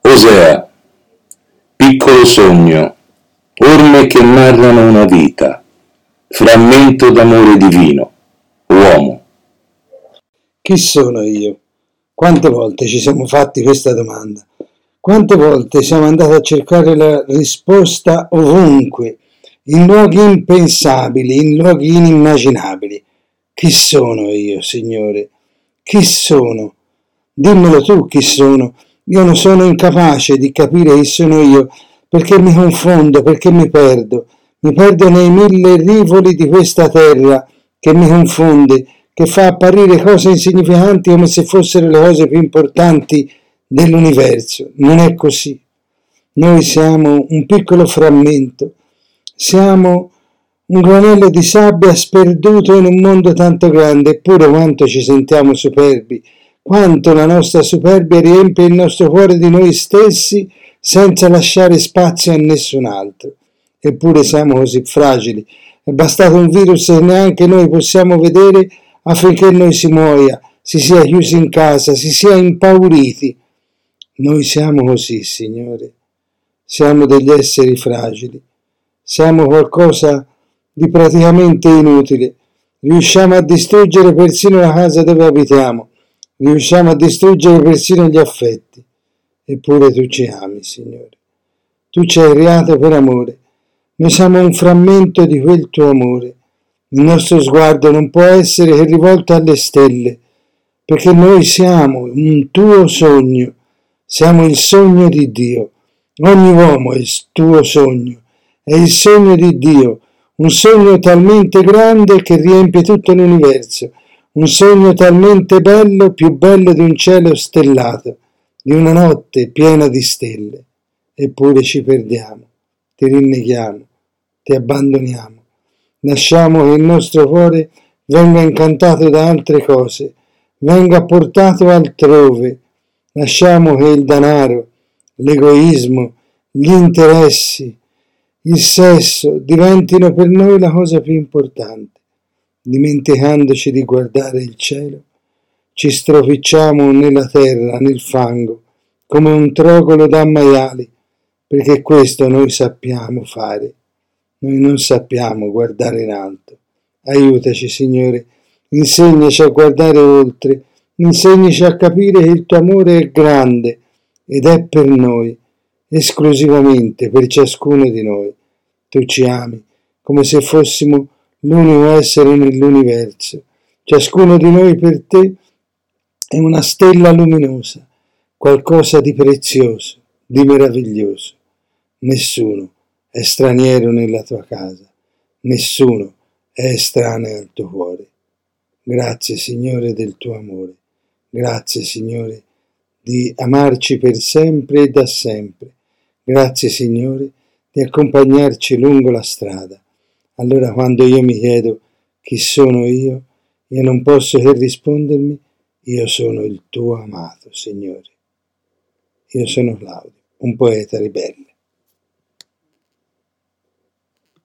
Osea, piccolo sogno, orme che narrano una vita, frammento d'amore divino, uomo. Chi sono io? Quante volte ci siamo fatti questa domanda? Quante volte siamo andati a cercare la risposta ovunque, in luoghi impensabili, in luoghi inimmaginabili. Chi sono io, Signore? Chi sono? Dimmelo tu chi sono. Io non sono incapace di capire chi sono io, perché mi confondo, perché mi perdo. Mi perdo nei mille rivoli di questa terra che mi confonde, che fa apparire cose insignificanti come se fossero le cose più importanti dell'universo. Non è così. Noi siamo un piccolo frammento, siamo un granello di sabbia sperduto in un mondo tanto grande, eppure quanto ci sentiamo superbi, quanto la nostra superbia riempie il nostro cuore di noi stessi senza lasciare spazio a nessun altro. Eppure siamo così fragili. È bastato un virus che neanche noi possiamo vedere affinché noi si muoia, si sia chiusi in casa, si sia impauriti. Noi siamo così, Signore. Siamo degli esseri fragili. Siamo qualcosa di praticamente inutile. Riusciamo a distruggere persino la casa dove abitiamo riusciamo a distruggere persino gli affetti. Eppure tu ci ami, Signore. Tu ci hai creato per amore. Noi siamo un frammento di quel tuo amore. Il nostro sguardo non può essere che rivolto alle stelle, perché noi siamo un tuo sogno. Siamo il sogno di Dio. Ogni uomo è il tuo sogno. È il sogno di Dio, un sogno talmente grande che riempie tutto l'universo un sogno talmente bello, più bello di un cielo stellato, di una notte piena di stelle. Eppure ci perdiamo, ti rinneghiamo, ti abbandoniamo. Lasciamo che il nostro cuore venga incantato da altre cose, venga portato altrove. Lasciamo che il denaro, l'egoismo, gli interessi, il sesso diventino per noi la cosa più importante dimenticandoci di guardare il cielo, ci stropicciamo nella terra, nel fango, come un trogolo da maiali, perché questo noi sappiamo fare. Noi non sappiamo guardare in alto. Aiutaci, Signore, insegnaci a guardare oltre, insegnaci a capire che il tuo amore è grande ed è per noi, esclusivamente per ciascuno di noi. Tu ci ami, come se fossimo l'unico essere nell'universo. Ciascuno di noi per te è una stella luminosa, qualcosa di prezioso, di meraviglioso. Nessuno è straniero nella tua casa, nessuno è estraneo al tuo cuore. Grazie Signore del tuo amore, grazie Signore di amarci per sempre e da sempre. Grazie Signore di accompagnarci lungo la strada allora quando io mi chiedo chi sono io, io non posso che rispondermi, io sono il tuo amato Signore. Io sono Claudio, un poeta ribelle.